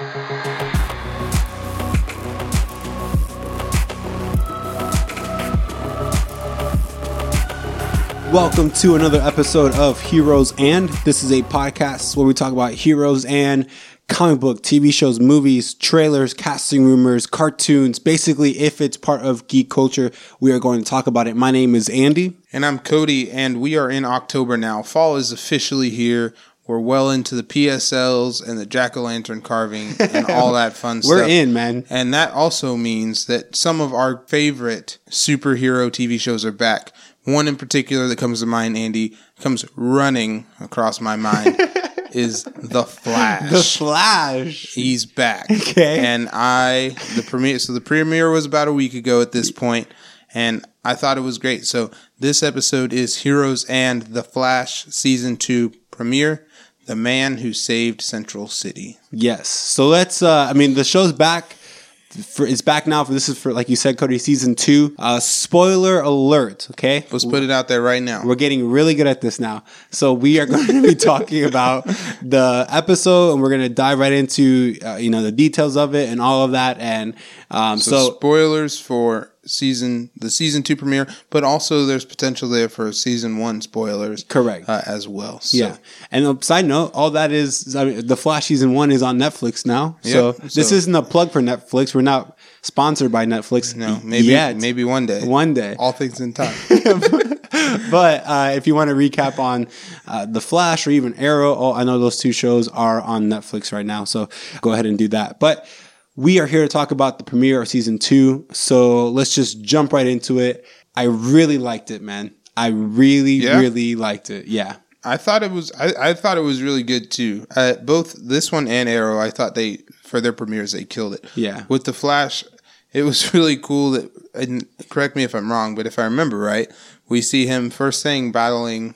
Welcome to another episode of Heroes and. This is a podcast where we talk about heroes and comic book, TV shows, movies, trailers, casting rumors, cartoons. Basically, if it's part of geek culture, we are going to talk about it. My name is Andy. And I'm Cody, and we are in October now. Fall is officially here. We're well into the PSLs and the jack o' lantern carving and all that fun stuff. We're in, man. And that also means that some of our favorite superhero TV shows are back. One in particular that comes to mind, Andy, comes running across my mind is The Flash. The Flash. He's back. Okay. And I the premiere so the premiere was about a week ago at this point, and I thought it was great. So this episode is Heroes and The Flash season two premiere. The man who saved Central City. Yes. So let's. Uh, I mean, the show's back. For, it's back now. For this is for like you said, Cody, season two. Uh, spoiler alert. Okay. Let's put it out there right now. We're getting really good at this now. So we are going to be talking about the episode, and we're going to dive right into uh, you know the details of it and all of that. And um, So, so, spoilers for season the season two premiere, but also there's potential there for season one spoilers. Correct. uh, as well. So, yeah. And a side note, all that is I mean, the Flash season one is on Netflix now. So Yep. this isn't a plug for Netflix. We're not sponsored by Netflix. No, maybe yet. maybe one day. one day. All things in time. but uh, if you want to recap on uh, The Flash or even Arrow, oh, I know those two shows are on Netflix right now. So go ahead and do that. But we are here to talk about the premiere of season two. So let's just jump right into it. I really liked it, man. I really, Yeah? really liked it. Yeah. I thought it was. I, I thought it was really good too. Uh, both this one and Arrow. I thought they for their premieres they killed it. Yeah. With the Flash, it was really cool. That and correct me if I'm wrong, but if I remember right, we see him first thing battling,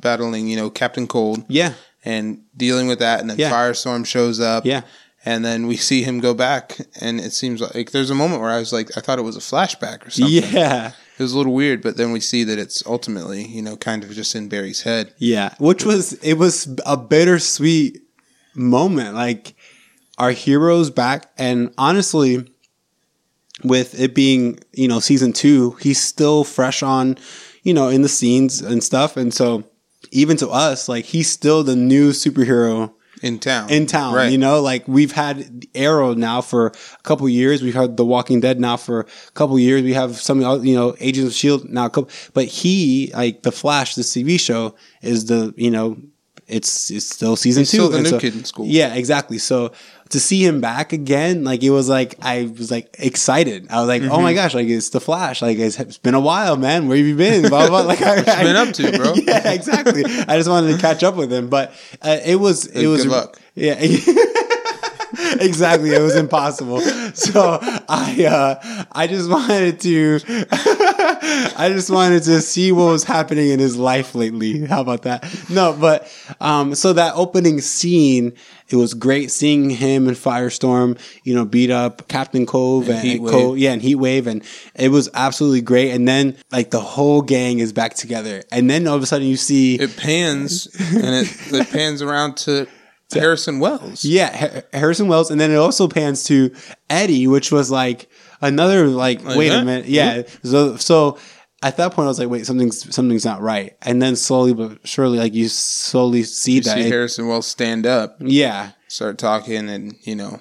battling. You know, Captain Cold Yeah. and dealing with that, and then Yeah. Firestorm shows up. Yeah. And then we see him go back, and it seems like there's a moment where I was like, I thought it was a flashback or something. Yeah. It was a little weird, but then we see that it's ultimately, you know, kind of just in Barry's head. Yeah, which was it was a bittersweet moment. Like our heroes back, and honestly, with it being you know season two, he's still fresh on, you know, in the scenes and stuff, and so even to us, like he's still the new superhero In town. in town. Right. You know, like we've had Arrow now for a couple years. We've had The Walking Dead now for a couple years. We have some, you know, Agents of Shield now. A couple, but he, like the Flash, the TV show, is the you know, it's it's still season He's two. still the new so- kid in school. Yeah, exactly. So to see him back again, like it was like I was like excited. I was like, oh Mm-hmm. my gosh, like it's the Flash. Like it's, it's been a while, man. Where have you been? Blah, blah, blah. Like I, you been up to, bro? yeah, exactly. I just wanted to catch up with him, but uh, it was it was good luck. yeah. exactly. It was impossible. So I uh I just wanted to I just wanted to see what was happening in his life lately. How about that? No, but um so that opening scene, it was great seeing him and Firestorm, you know, beat up Captain Cold and, Heatwave. Cold, yeah, and Heatwave and it was absolutely great. And then like the whole gang is back together. And then all of a sudden you see It pans and it, it pans around to Harrison Wells. Yeah, Harrison Wells, and then it also pans to Eddie, which was like another like. Like wait a minute, yeah. So so at that point, I was like, wait, something's something's not right. And then slowly but surely, like you slowly see You that. see it- Harrison Wells stand up, yeah, start talking, and you know,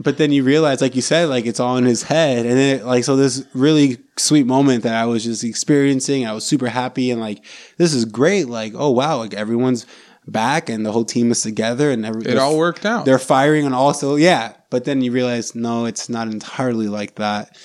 but then you realize, like you said, like it's all in his head, and then it, like so this really sweet moment that I was just experiencing. I was super happy and like this is great. Like oh wow, like everyone's back and the whole team is together and every, it all worked out. they're firing on all so yeah but then you realize no it's not entirely like that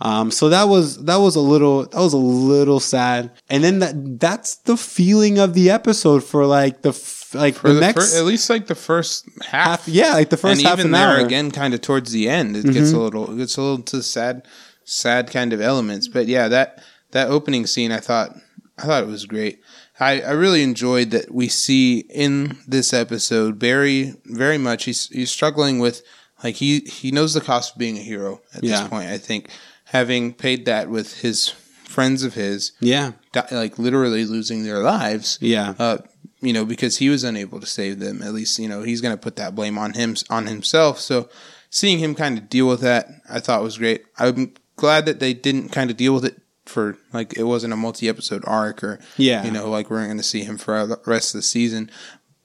um, so that was that was a little that was a little sad and then that that's the feeling of the episode for like the f- like For the, the next fir- at least like the first half, half yeah like the first and half even an there hour Mm-hmm. again, kind of towards the end, it gets a little, it gets a little to sad, sad kind of elements. But yeah, that that opening scene, I thought, I thought it was great. I, I really enjoyed that we see in this episode Barry very much. He's he's struggling with like he he knows the cost of being a hero at Yeah. this point. I think having paid that with his friends of his, yeah di- like literally losing their lives. yeah Uh, you know, because he was unable to save them. At least, you know, he's going to put that blame on him on himself. So seeing him kind of deal with that, I thought was great. I'm glad that they didn't kind of deal with it for like it wasn't a multi-episode arc or Yeah. you know, like we're going to see him for the rest of the season.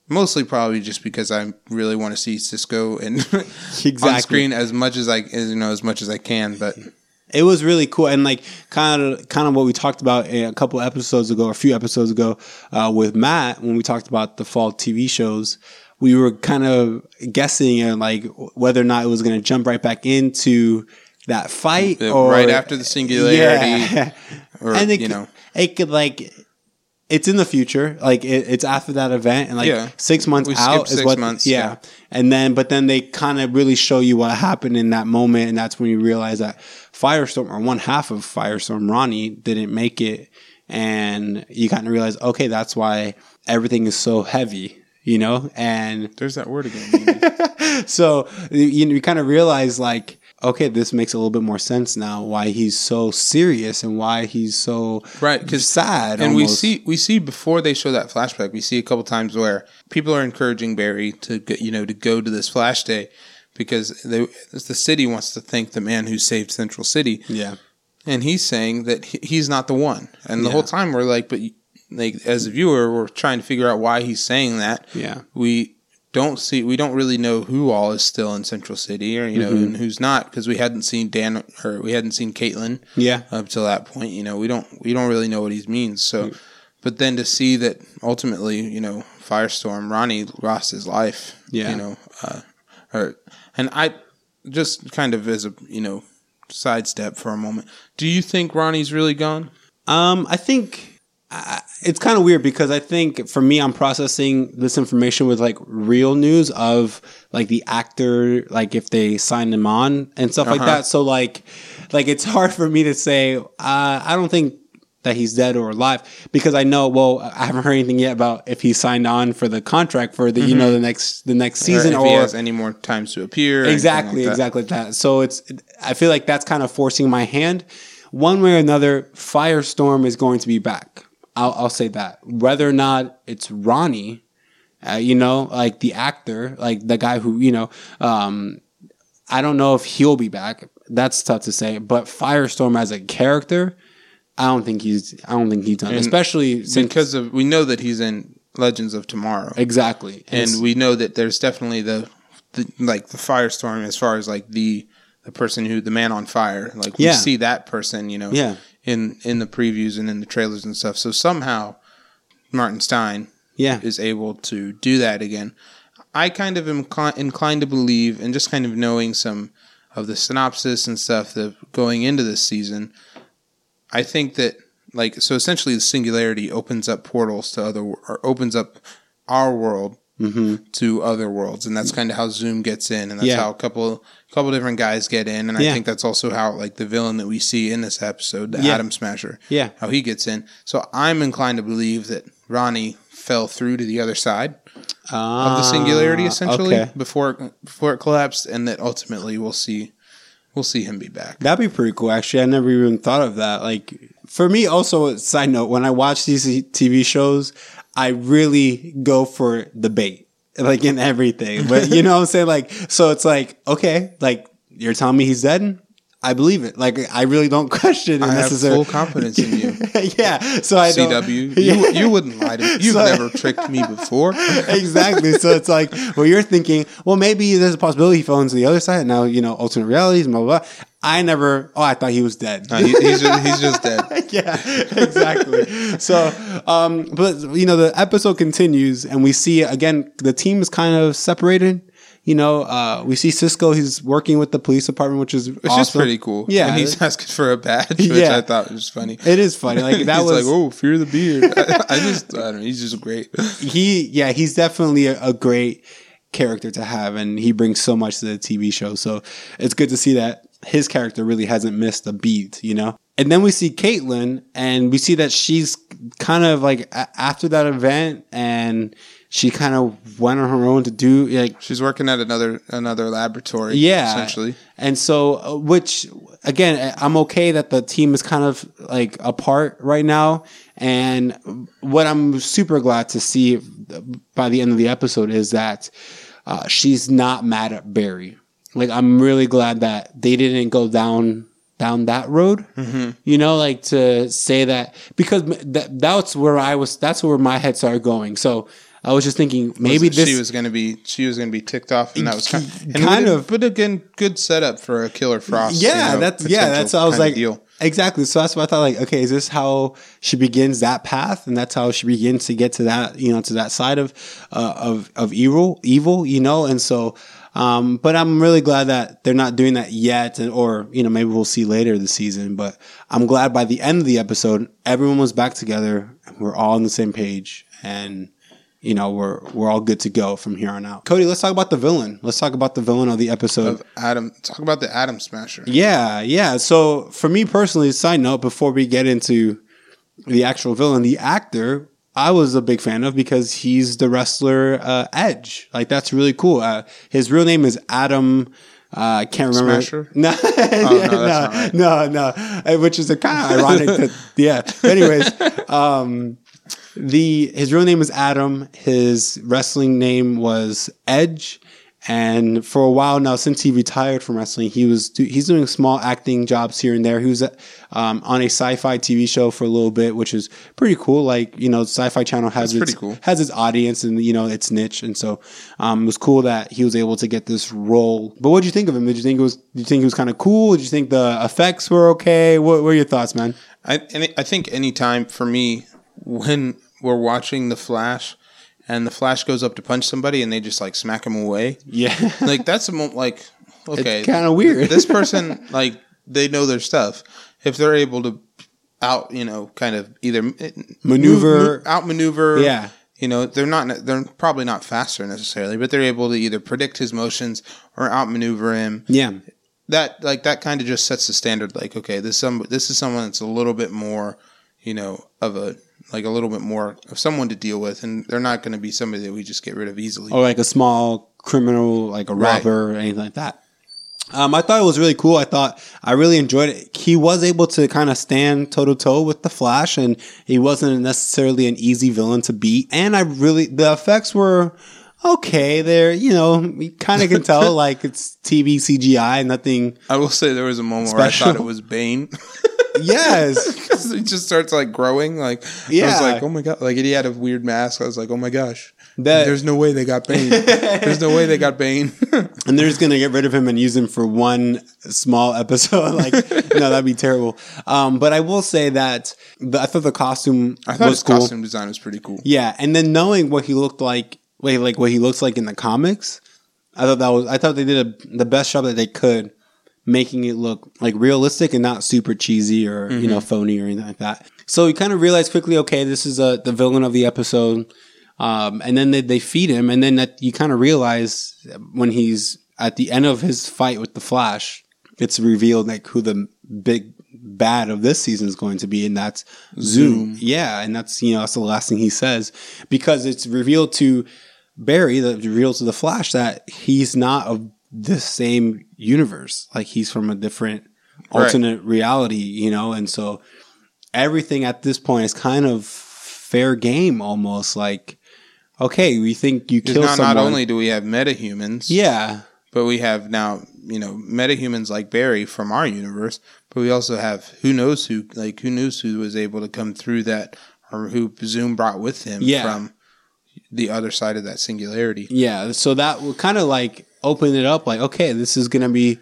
Mostly probably just because I really want to see Cisco and on Exactly. screen as much as I as, you know as much as I can. But it was really cool and like kind of kind of what we talked about a couple episodes ago or a few episodes ago uh, with matt when we talked about the fall tv shows we were kind of guessing and like whether or not it was going to jump right back into that fight Uh, or right after the singularity, Yeah. or and it, you know, it could like it's in the future like it, it's after that event and like Yeah. six months We out is six what months, yeah. yeah. and then but then they kind of really show you what happened in that moment and that's when you realize that firestorm or one half of firestorm ronnie didn't make it and you kind of realize okay that's why everything is so heavy you know and there's that word again. So you, you kind of realize like okay this makes a little bit more sense now why he's so serious and why he's so right? Because sad and we see we see before they show that flashback, we see a couple times where people are encouraging Barry to get, you know to go to this flash day because they, the city wants to thank the man who saved Central City, yeah and he's saying that he's not the one. And the Yeah. whole time we're like, but like as a viewer, we're trying to figure out why he's saying that. yeah we don't see we don't really know who all is still in Central City or you know Mm-hmm. and who's not because we hadn't seen Dan or we hadn't seen Caitlin yeah up to that point. You know we don't we don't really know what he means. So, Mm. but then to see that ultimately you know Firestorm Ronnie lost his life. Yeah. you know, uh, or and I just kind of as a you know sidestep for a moment. Do you think Ronnie's really gone? Um, I think uh, it's kind of weird because I think for me, I'm processing this information with like real news of like the actor, like if they signed him on and stuff like Uh-huh. that. So like, like it's hard for me to say. Uh, I don't think that he's dead or alive because I know. Well, I haven't heard anything yet about if he signed on for the contract for the you know the next the next season or or, he has any more times to appear? or anything exactly that? exactly that so it's i feel like that's kind of forcing my hand one way or another firestorm is going to be back i'll, I'll say that. Whether or not it's ronnie uh, you know like the actor like the guy who you know um i don't know if he'll be back. That's tough to say. But firestorm as a character i don't think he's i don't think he's done And especially since because of we know that he's in Legends of Tomorrow, exactly. And we know that there's definitely the, the like the firestorm as far as like the the person who the man on fire. Like we Yeah. see that person you know. Yeah. In in the previews and in the trailers and stuff. So somehow Martin Stein yeah. is able to do that again. I kind of am cli- inclined to believe and just kind of knowing some of the synopsis and stuff that going into this season I think that like so essentially the singularity opens up portals to other or opens up our world to other worlds and that's kind of how Zoom gets in and that's Yeah. how a couple couple different guys get in and Yeah. I think that's also how like the villain that we see in this episode the Yeah. Atom Smasher Yeah. how he gets in so I'm inclined to believe that Ronnie fell through to the other side of the singularity Ah, essentially okay. before it, before it collapsed and that ultimately we'll see we'll see him be back That'd be pretty cool. Actually, I never even thought of that. Like for me, also side note, when I watch these TV shows, I really go for the bait, like in everything. But you know what I'm saying? Like, so it's like, okay, like you're telling me he's dead. I believe it. Like I really don't question it I have full confidence in you yeah. So I don't- CW. Yeah. You, you wouldn't lie to me. You've So- never tricked me before. exactly. So it's like, well, you're thinking, well, maybe there's a possibility he fell into the other side. Now, you know, alternate realities, blah, blah, blah. I never, oh, I thought he was dead. No, he, he's, just, he's just dead. yeah, exactly. so, um, but you know, the episode continues, and we see again the team is kind of separated. You know, uh, we see Cisco. He's working with the police department, which is It's just pretty cool. Yeah, and he's asking for a badge, which Yeah. I thought was funny. It is funny. Like that he's was like, oh, fear the beard. I, I just, I don't know. He's just great. he. Yeah, he's definitely a, a great character to have, and he brings so much to the TV show. So it's good to see that his character really hasn't missed a beat. You know. And then we see Caitlin, and we see that she's kind of like a- after that event, and she kind of went on her own to do like She's working at another another laboratory. yeah essentially. and so uh, which again i'm okay that the team is kind of like apart right now And what I'm super glad to see by the end of the episode is that uh, she's not mad at Barry. Like I'm really glad that they didn't go down down that road. Mm-hmm. You know, like to say that because that, that's where I was. That's where my head started going. So I was just thinking maybe Was- this. she was going to be she was going to be ticked off, and that was kind, Kind of. but again, good setup for a Killer Frost. yeah, you know, that's yeah, that's I was like. Deal. Exactly. So that's what I thought. Like, okay, is this how she begins that path, and that's how she begins to get to that, you know, to that side of uh, of of evil, evil, you know? And so, um, but I'm really glad that they're not doing that yet, and or you know, maybe we'll see later this season. But I'm glad by the end of the episode, everyone was back together. We're all on the same page, and you know, we're we're all good to go from here on out. Cody, let's talk about the villain. Let's talk about the villain of the episode. Of Adam, talk about the Atom Smasher. Yeah, yeah. So for me personally, side note, before we get into the actual villain, the actor I was a big fan of because he's the wrestler uh, Edge. Like that's really cool. Uh, his real name is Adam. Uh, I can't remember. Smasher? No, Oh, no, not right. no, no, Uh, Which is a kind of ironic. that, yeah. Anyways, um, the his real name is Adam. His wrestling name was Edge. And for a while now, since he retired from wrestling, he was do, he's doing small acting jobs here and there. He was um, on a sci-fi TV show for a little bit, which is pretty cool. Like you know, Sci-Fi Channel has That's its, cool. has its audience and you know its niche, and so um, it was cool that he was able to get this role. But what did you think of him? Did you think it was? Did you think he was kind of cool? Did you think the effects were okay? What were your thoughts, man? I I think anytime for me when we're watching the Flash and the Flash goes up to punch somebody and they just like smack him away, Yeah, like that's a mo- like okay, kinda weird. this person like they know their stuff. If they're able to out, you know, kind of either eh, Maneuver. outmaneuver, Yeah. You know, they're not. They're probably not faster necessarily, but they're able to either predict his motions or outmaneuver him. yeah, that like that kind of just sets the standard like okay this some this is someone that's a little bit more you know of a like a little bit more of someone to deal with and they're not going to be somebody that we just get rid of easily or like a small criminal, like a Right. robber or anything like that. Um, I thought it was really cool. I thought I really enjoyed it. He was able to kind of stand toe to toe with the Flash, and he wasn't necessarily an easy villain to beat. And I really, the effects were okay. They're, you know, you kind of can tell like it's TV CGI, nothing. i will say there was a moment where i thought it was bane Yes. because it just starts like growing like i Yeah. was like oh my god like he had a weird mask i was like oh my gosh That- there's no way they got bane there's no way they got bane and they're just gonna get rid of him and use him for one small episode. Like, no, that'd be terrible. Um, but I will say that the, I thought the costume i thought his cool. costume design was pretty cool Yeah, and then knowing what he looked like, wait, like what he looks like in the comics, I thought that was I thought they did a, the best job that they could, making it look like realistic and not super cheesy or you know phony or anything like that. So you kind of realize quickly, okay, this is a, the villain of the episode, um, and then they, they feed him, and then that you kind of realize when he's at the end of his fight with the Flash, it's revealed like who the big bad of this season is going to be, and that's Zoom. Yeah, and that's you know that's the last thing he says because it's revealed to Barry, that reveals to the Flash that he's not of the same universe. Like he's from a different Right. alternate reality, you know, and so everything at this point is kind of fair game almost like okay we think you kill not, someone not only do we have metahumans yeah But we have now, you know, metahumans like Barry from our universe, but we also have who knows who, like who knows who was able to come through that, or who Zoom brought with him Yeah. from the other side of that singularity. Yeah, so that kind of like open it up. Like, okay, this is gonna be,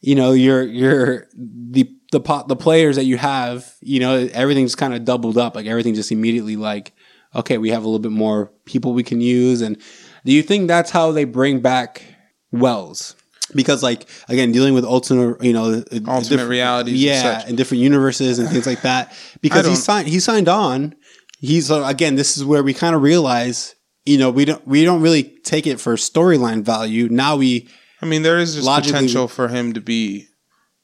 you know, your your the the pot the players that you have. You know, everything's kind of doubled up. Like everything just immediately like, okay, we have a little bit more people we can use. And do you think that's how they bring back Wells? Because like again, dealing with ultimate, you know, Alternate realities and yeah, such. and different universes and things like that. Because he signed, he signed on. He's uh, again, this is where we kind of realize, you know, we don't we don't really take it for storyline value. Now we, I mean, there is just potential for him to be,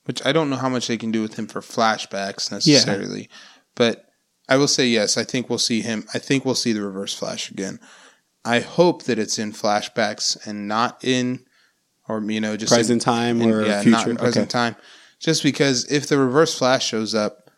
which I don't know how much they can do with him for flashbacks necessarily, but I will say yes. I think we'll see him. I think we'll see the Reverse Flash again. I hope that it's in flashbacks and not in, or you know, just in- present time in- or yeah, future. not in present okay. time. Just because if the Reverse Flash shows up,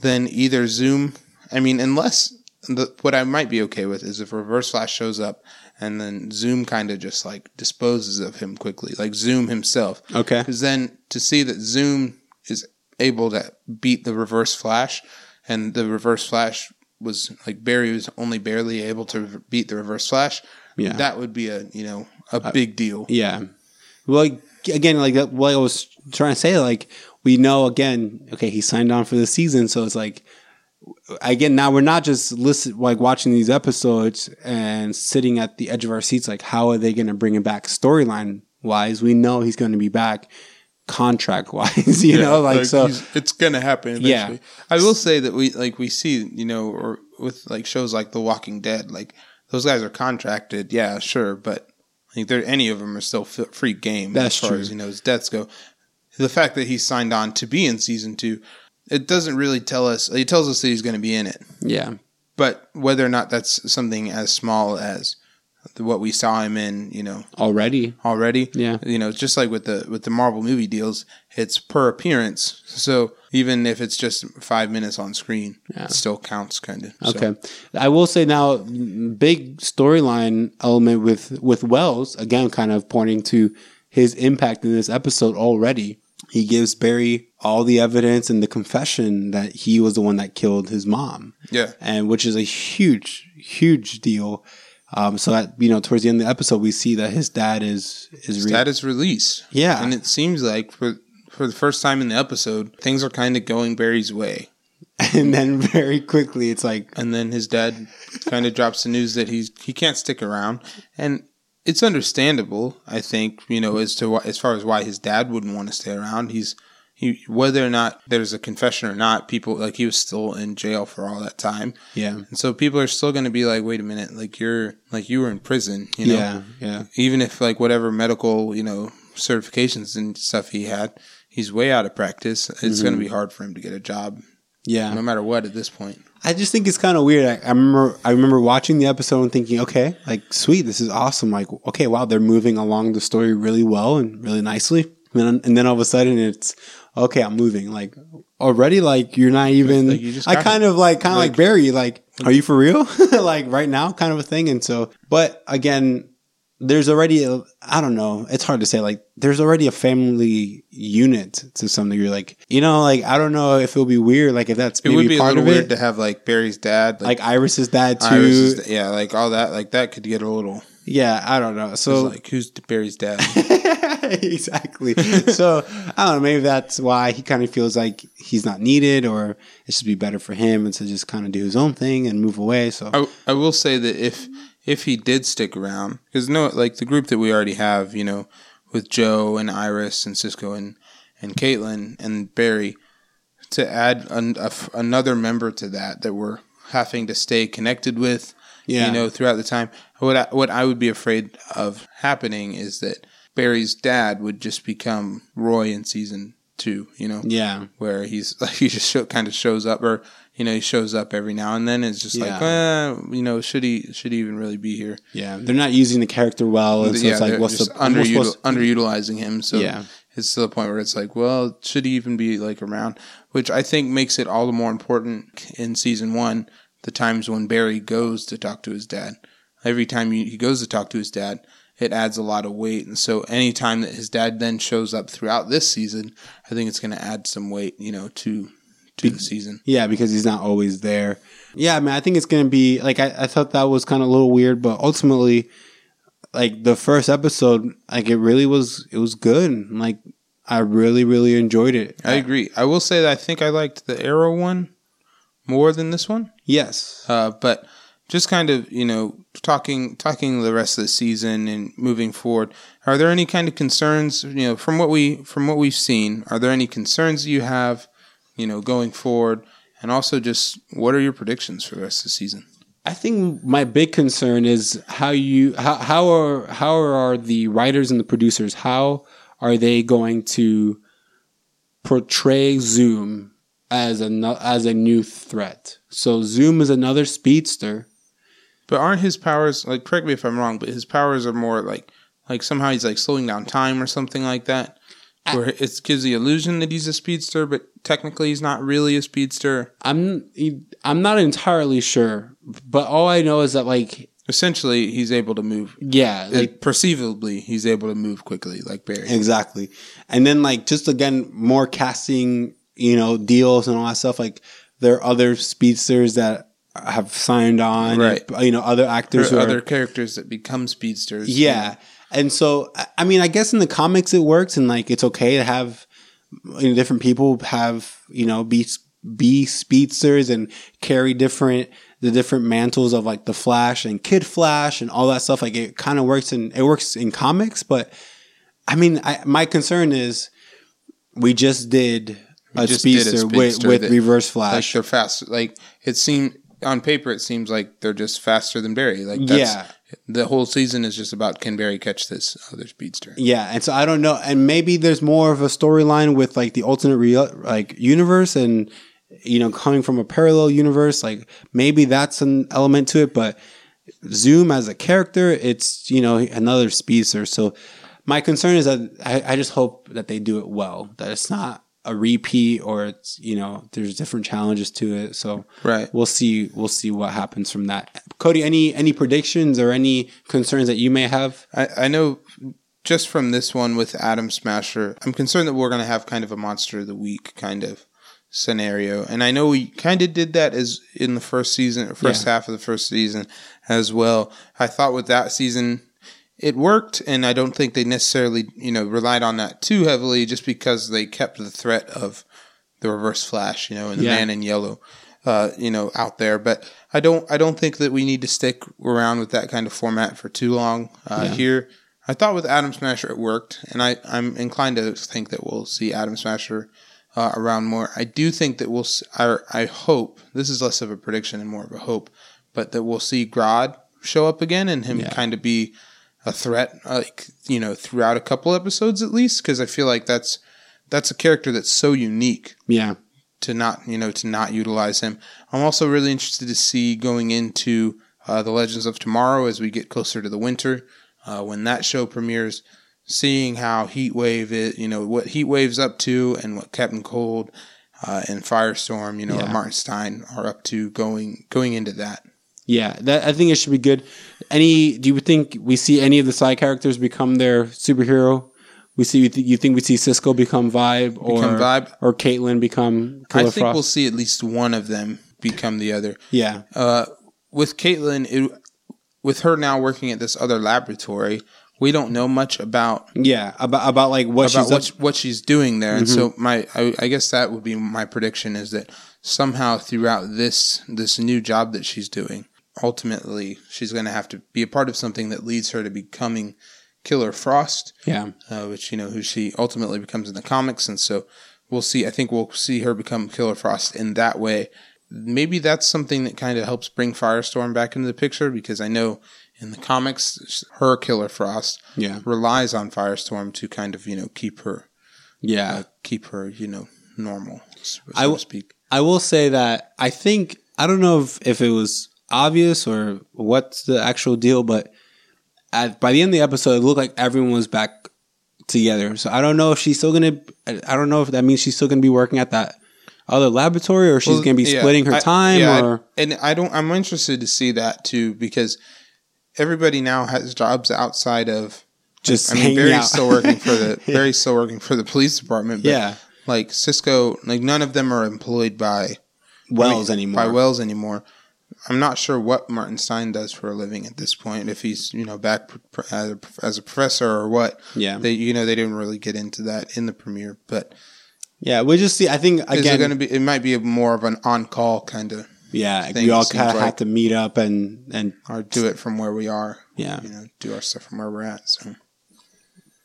then either Zoom I mean, unless the, what I might be okay with is if Reverse Flash shows up and then Zoom kind of just like disposes of him quickly, like Zoom himself. Okay. Because then to see that Zoom is able to beat the Reverse Flash, and the Reverse Flash was like Barry was only barely able to beat the Reverse Flash. Yeah. That would be a you know a uh, big deal. Yeah. Well, like, again, like what I was trying to say, like we know again, okay, he signed on for the season, so it's like again now we're not just listen like watching these episodes and sitting at the edge of our seats, like how are they going to bring him back storyline wise? We know he's going to be back contract wise, you know, like, so. it's gonna happen. Yeah. I will say that we like we see you know or with like shows like The Walking Dead, like those guys are contracted. Yeah, sure, but like there any of them are still free game That's as far true. as you know his deaths go. The fact that he signed on to be in season two, it doesn't really tell us. It tells us that he's going to be in it, Yeah. but whether or not that's something as small as what we saw him in, you know, Already. already. Yeah. You know, it's just like with the with the Marvel movie deals, it's per appearance. So even if it's just five minutes on screen, Yeah. it still counts kind of. Okay. I will say now, big storyline element with with Wells again, kind of pointing to his impact in this episode already. He gives Barry all the evidence and the confession that he was the one that killed his mom, Yeah. and which is a huge, huge deal. Um, so that you know, towards the end of the episode, we see that his dad is is dad is released. Yeah. And it seems like for for the first time in the episode, things are kind of going Barry's way. and then very quickly, it's like, And then his dad kind of drops the news that he's he can't stick around, and it's understandable. I think you know as to why, as far as why his dad wouldn't want to stay around. He's he whether or not there's a confession or not. People like he was still in jail for all that time, yeah, and so people are still going to be like, wait a minute, like you're like you were in prison, you know. yeah, yeah, Even if like whatever medical you know certifications and stuff he had, he's way out of practice. It's going to mm-hmm. be hard for him to get a job, yeah. no matter what at this point. I just think it's kind of weird. I, I remember I remember watching the episode and thinking, okay, like sweet, this is awesome. Like, okay, wow, they're moving along the story really well and really nicely. And then, and then all of a sudden it's okay, I'm moving. Like already, like you're not even. Like, you I kind of like kind of like, like- Barry. Like, are you for real? like right now, kind of a thing. And so, but again, there's already a, I don't know. It's hard to say. Like, there's already a family unit to some You're like, you know, like I don't know if it'll be weird. Like if that's It maybe would be a part little of weird it. to have like Barry's dad, like, like Iris's dad too. Iris is- yeah, like all that, like that could get a little. yeah, I don't know. So So like, who's Barry's dad? exactly. So I don't know. Maybe that's why he kind of feels like he's not needed, or it should be better for him and to just kind of do his own thing and move away. So I, I will say that if if he did stick around, because no, like the group that we already have, you know, with Joe and Iris and Cisco and and Caitlin and Barry, to add an, a another member to that that we're having to stay connected with, Yeah. you know, throughout the time. What I, what I would be afraid of happening is that Barry's dad would just become Roy in season two, you know, yeah, where he's like he just show, kind of shows up or you know he shows up every now and then it's just like eh, you know should he should he even really be here? Yeah, they're not using the character well, and so it's like, what's the underutil- underutilizing him so Yeah. it's to the point where it's like well should he even be like around? Which I think makes it all the more important in season one the times when Barry goes to talk to his dad. Every time he goes to talk to his dad it adds a lot of weight and so anytime that his dad then shows up throughout this season I think it's going to add some weight you know to to the season Yeah, because he's not always there. Yeah, I mean, I think it's gonna be like I, I thought that was kind of a little weird, but ultimately, like the first episode, like it really was, it was good. Like I really, really enjoyed it. I agree. I will say that I think I liked the Arrow one more than this one. yes, Uh, but just kind of you know talking talking the rest of the season and moving forward. Are there any kind of concerns? You know, from what we from what we've seen, are there any concerns you have? You know, going forward, and also just what are your predictions for the rest of the season? I think my big concern is how you how how are how are the writers and the producers how are they going to portray Zoom as a as a new threat? So Zoom is another speedster. But aren't his powers like? Correct me if I'm wrong, but his powers are more like like somehow he's like slowing down time or something like that, where it gives the illusion that he's a speedster, but technically he's not really a speedster. I'm I'm not entirely sure, but all I know is that like Essentially, he's able to move. yeah, like Like perceivably, he's able to move quickly, like Barry. Exactly. And then like just again more casting, you know, deals and all that stuff. Like there are other speedsters that have signed on, Right. You know, other actors There who are other characters that become speedsters. yeah. And so I- mean, I guess in the comics it works, and like it's okay to have you know, different people have you know be be speedsters and carry different the different mantles of like the Flash and Kid Flash and all that stuff. Like it kind of works in it works in comics, but I mean, I, my concern is we just did a, just did a speedster, speedster with, with that- Reverse like Flash. they're fast. Like it seemed on paper, it seems like they're just faster than Barry. Like that's, Yeah. the whole season is just about can Barry catch this other speedster? Yeah, and so I don't know, and maybe there's more of a storyline with like the alternate real like universe, and you know, coming from a parallel universe, like maybe that's an element to it. But Zoom as a character, it's you know another speedster. So my concern is that I, I just hope that they do it well, that it's not a repeat or it's you know there's different challenges to it. So Right. we'll see we'll see what happens from that. Cody, any any predictions or any concerns that you may have? I, I know just from this one with Atom Smasher, I'm concerned that we're going to have kind of a monster of the week kind of scenario. And I know we kind of did that as in the first season, first Yeah. half of the first season as well. I thought with that season, it worked, and I don't think they necessarily, you know, relied on that too heavily, just because they kept the threat of the Reverse Flash, you know, and the Yeah. Man in Yellow, uh, you know, out there. But I don't, I don't think that we need to stick around with that kind of format for too long uh, Yeah. here. I thought with Atom Smasher it worked, and I, I'm inclined to think that we'll see Atom Smasher uh, around more. I do think that we'll. I, I hope this is less of a prediction and more of a hope, but that we'll see Grodd show up again and him Yeah. kind of be a threat, like you know, throughout a couple episodes at least, because I feel like that's that's a character that's so unique Yeah, to not you know to not utilize him. I'm also really interested to see going into uh, the Legends of Tomorrow as we get closer to the winter uh, when that show premieres. Seeing how Heat Wave is, you know what Heat Wave's up to, and what Captain Cold uh, and Firestorm, you know, Yeah. or Martin Stein are up to going going into that. Yeah, that I think it should be good. Any? Do you think we see any of the side characters become their superhero? We see. You, th- you think we see Cisco become Vibe or Become Vibe? or Caitlin become Killer I think Frost? we'll see at least one of them become the other. yeah, Uh, with Caitlin, it, with her now working at this other laboratory, we don't know much about yeah. About about like what about she's what, what she's doing there. And so my I, I guess that would be my prediction is that somehow throughout this this new job that she's doing, ultimately she's going to have to be a part of something that leads her to becoming Killer Frost, Yeah, uh, which you know who she ultimately becomes in the comics. And so we'll see. I think we'll see her become Killer Frost in that way. Maybe that's something that kind of helps bring Firestorm back into the picture because I know in the comics her Killer Frost yeah, relies on Firestorm to kind of you know keep her yeah. uh, keep her you know normal, so I to speak. I will say that I think I don't know if, if it was obvious or what's the actual deal, but at, by the end of the episode, it looked like everyone was back together. So I don't know if she's still gonna. I I don't know if that means she's still gonna be working at that other laboratory or she's Well, gonna be yeah, splitting her I- time yeah, I- or and I don't. I'm interested to see that too because everybody now has jobs outside of. just. I mean, Barry's out. still working for the Barry's still working for the police department. But yeah, like Cisco, like none of them are employed by Wells I mean, anymore. By Wells anymore. I'm not sure what Martin Stein does for a living at this point. If he's you know back as a, as a professor or what. Yeah, They you know they didn't really get into that in the premiere, but yeah. we'll just see. I think again. going to be? It might be more of an on call kind of, yeah, thing, we all kind of have to meet up and and or do it from where we are. yeah. You know, do our stuff from where we're at. So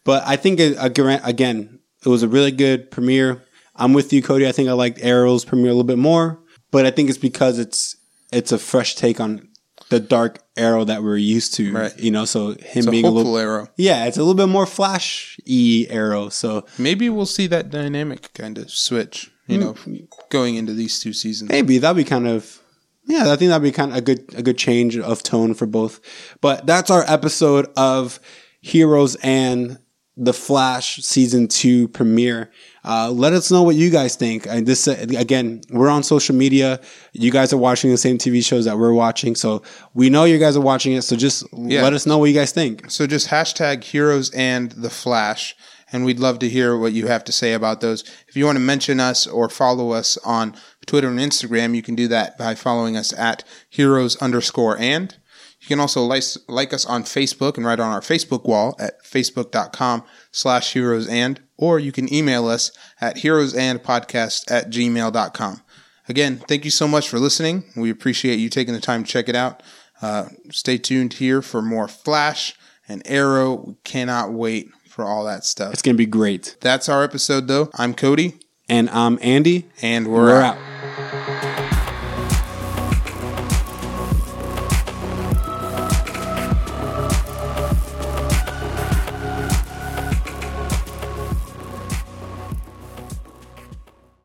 But I think uh, again, again, it was a really good premiere. I'm with you, Cody. I think I liked Arrow's premiere a little bit more, but I think it's because it's it's a fresh take on the dark Arrow that we're used to. Right. You know, so him it's being a hopeful little arrow. yeah, it's a little bit more flash y Arrow. So Maybe we'll see that dynamic kind of switch. You mm. know, going into these two seasons. maybe that'd be kind of yeah. I think that'd be kind of a good a good change of tone for both. But that's our episode of Heroes and the Flash season two premiere. Uh, let us know what you guys think. And this, uh, again, we're on social media. You guys are watching the same TV shows that we're watching. So we know you guys are watching it. So just Yeah. let us know what you guys think. So just hashtag heroes and the flash. And we'd love to hear what you have to say about those. If you want to mention us or follow us on Twitter and Instagram, you can do that by following us at heroes underscore and. You can also like, like us on Facebook and write on our Facebook wall at facebook.com slash heroes and, or you can email us at heroesandpodcast at gmail.com. Again, thank you so much for listening. We appreciate you taking the time to check it out. Uh, stay tuned here for more Flash and Arrow. We cannot wait for all that stuff. It's going to be great. That's our episode, though. I'm Cody, And I'm Andy. and we're, We're out. out.